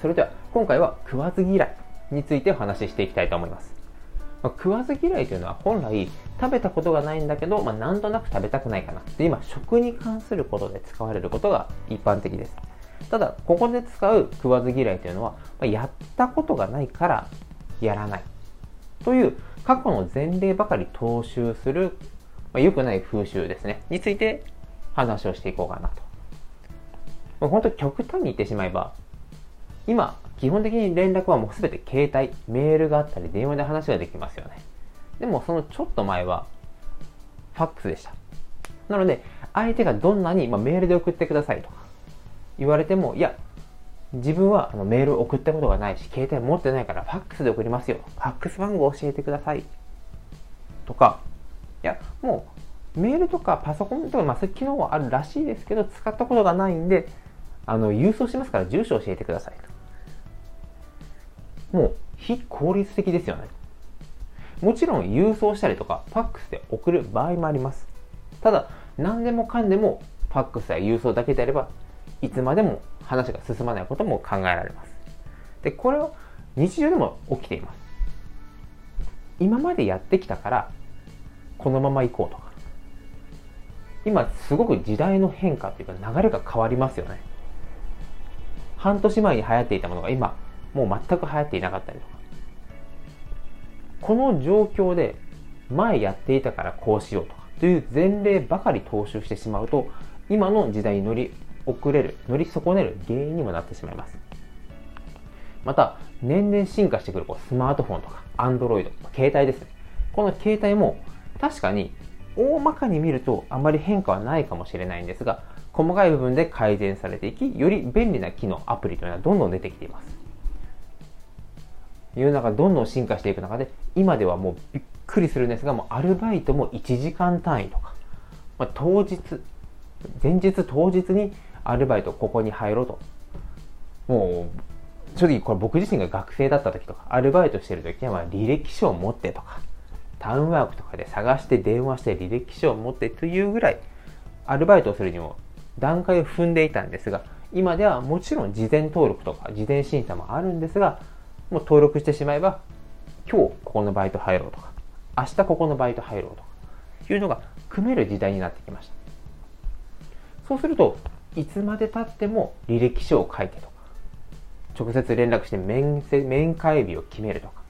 それでは今回は食わず嫌いについてお話ししていきたいと思います。まあ、食わず嫌いというのは本来食べたことがないんだけど、まあ、なんとなく食べたくないかなで今食に関することで使われることが一般的です。ただここで使う食わず嫌いというのは、まあ、やったことがないからやらない。という過去の前例ばかり踏襲する、まあ、良くない風習ですね。について話をしていこうかなと、本当に極端に言ってしまえば今基本的に連絡はもう全て携帯メールがあったり電話で話ができますよね。でもそのちょっと前はファックスでした。なので相手がどんなに、まあ、メールで送ってくださいとか言われてもいや自分はあのメール送ったことがないし携帯持ってないからファックスで送りますよファックス番号教えてください。とかいやもうメールとかパソコンとか、まあ、そういう機能はあるらしいですけど使ったことがないんであの郵送しますから住所教えてくださいと。もう非効率的ですよねもちろん郵送したりとか、ファックスで送る場合もあります。ただ、何でもかんでも、ファックスや郵送だけであれば、いつまでも話が進まないことも考えられます。で、これは日常でも起きています。今までやってきたから、このまま行こうとか。今、すごく時代の変化というか流れが変わりますよね。半年前に流行っていたものが今、もう全く流行っていなかったりとか。この状況で前やっていたからこうしようとかという前例ばかり踏襲してしまうと今の時代に乗り遅れる乗り損ねる原因にもなってしまいます。また年々進化してくるこうスマートフォンとかアンドロイド携帯ですね。この携帯も確かに大まかに見るとあまり変化はないかもしれないんですが細かい部分で改善されていきより便利な機能アプリというのはどんどん出てきています。世の中どんどん進化していく中で今ではもうびっくりするんですがもうアルバイトも1時間単位とか、まあ、当日前日当日にアルバイトここに入ろうと。もう正直これ僕自身が学生だった時とかアルバイトしてる時には履歴書を持ってとかタウンワークとかで探して電話して履歴書を持ってというぐらいアルバイトをするにも段階を踏んでいたんですが今ではもちろん事前登録とか事前審査もあるんですがもう登録してしまえば、今日ここのバイト入ろうとか、明日ここのバイト入ろうとか、いうのが組める時代になってきました。そうすると、いつまでたっても履歴書を書いてとか、直接連絡して面面会日を決めるとか、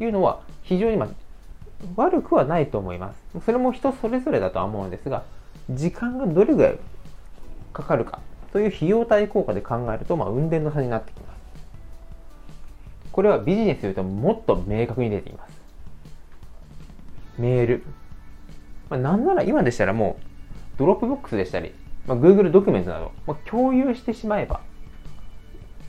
いうのは非常に、まあ、悪くはないと思います。それも人それぞれだとは思うんですが、時間がどれぐらいかかるかという費用対効果で考えると、まあ、運転の差になってきます。これはビジネスというともっと明確に出ています。メール。まあ、なんなら今でしたらもう、ドロップボックスでしたり、まあ、Google ドキュメントなど、まあ、共有してしまえば、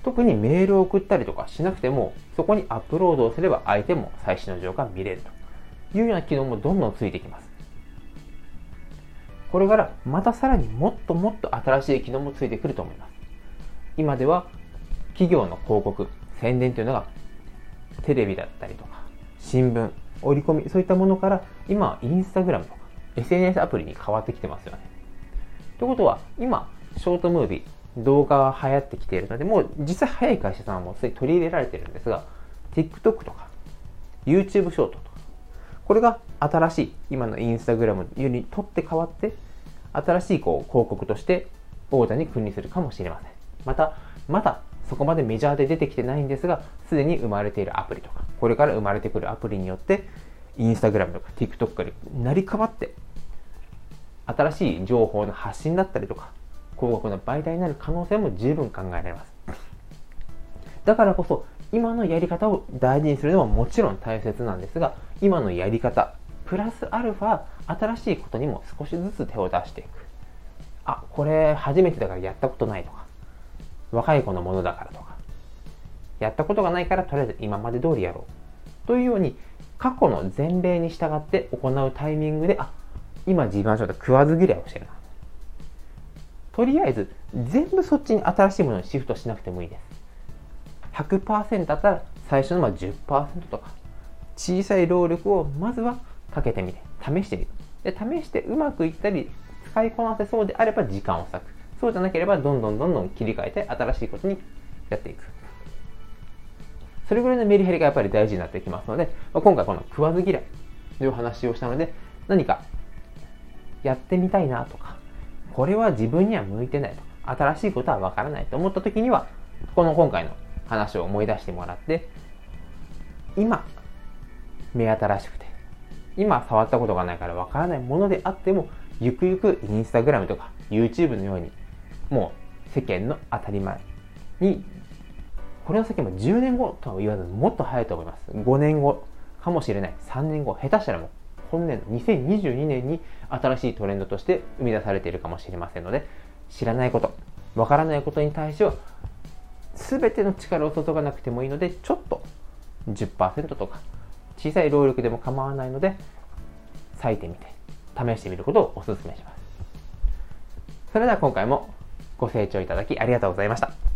特にメールを送ったりとかしなくても、そこにアップロードをすれば相手も最新の情報が見れるというような機能もどんどんついてきます。これからまたさらにもっともっと新しい機能もついてくると思います。今では企業の広告、宣伝というのがテレビだったりとか新聞折り込みそういったものから今はインスタグラムとか SNS アプリに変わってきてますよね。ということは今ショートムービー動画が流行ってきているのでもう実際早い会社さんはもうすでに取り入れられてるんですが TikTok とか YouTube ショートとかこれが新しい今のインスタグラムより取って変わって新しいこう広告として王座に君臨するかもしれません。また、まだそこまでメジャーで出てきてないんですが、すでに生まれているアプリとか、これから生まれてくるアプリによって、インスタグラムとか TikTok から成り代わって、新しい情報の発信だったりとか、広告の媒体になる可能性も十分考えられます。だからこそ、今のやり方を大事にするのはもちろん大切なんですが、今のやり方、プラスアルファ、新しいことにも少しずつ手を出していく。あ、これ初めてだからやったことないとか、若い子のものだからとか、やったことがないからとりあえず今まで通りやろう。というように、過去の前例に従って行うタイミングで、あ、今自分はちょっと食わず嫌いをしてるな。とりあえず、全部そっちに新しいものにシフトしなくてもいいです。100%だったら最初のまあ10%とか、小さい労力をまずはかけてみて、試してみる。で、試してうまくいったり、使いこなせそうであれば時間を割く。そうじゃなければどんどんどんどん切り替えて新しいことにやっていく。それぐらいのメリハリがやっぱり大事になってきますので、まあ、今回この食わず嫌いという話をしたので、何かやってみたいなとか、これは自分には向いてないとか、新しいことはわからないと思った時には、この今回の話を思い出してもらって、今、目新しくて、今触ったことがないからわからないものであっても、ゆくゆくインスタグラムとか YouTube のように、もう世間の当たり前に、これの先も10年後とは言わずもっと早いと思います。5年後かもしれない。3年後、下手したらもう今年度2022年に新しいトレンドとして生み出されているかもしれませんので、知らないこと、わからないことに対しては、全ての力を注がなくてもいいので、ちょっと10%とか小さい労力でも構わないので、割いてみて、試してみることをお勧めします。それでは今回もご清聴いただきありがとうございました。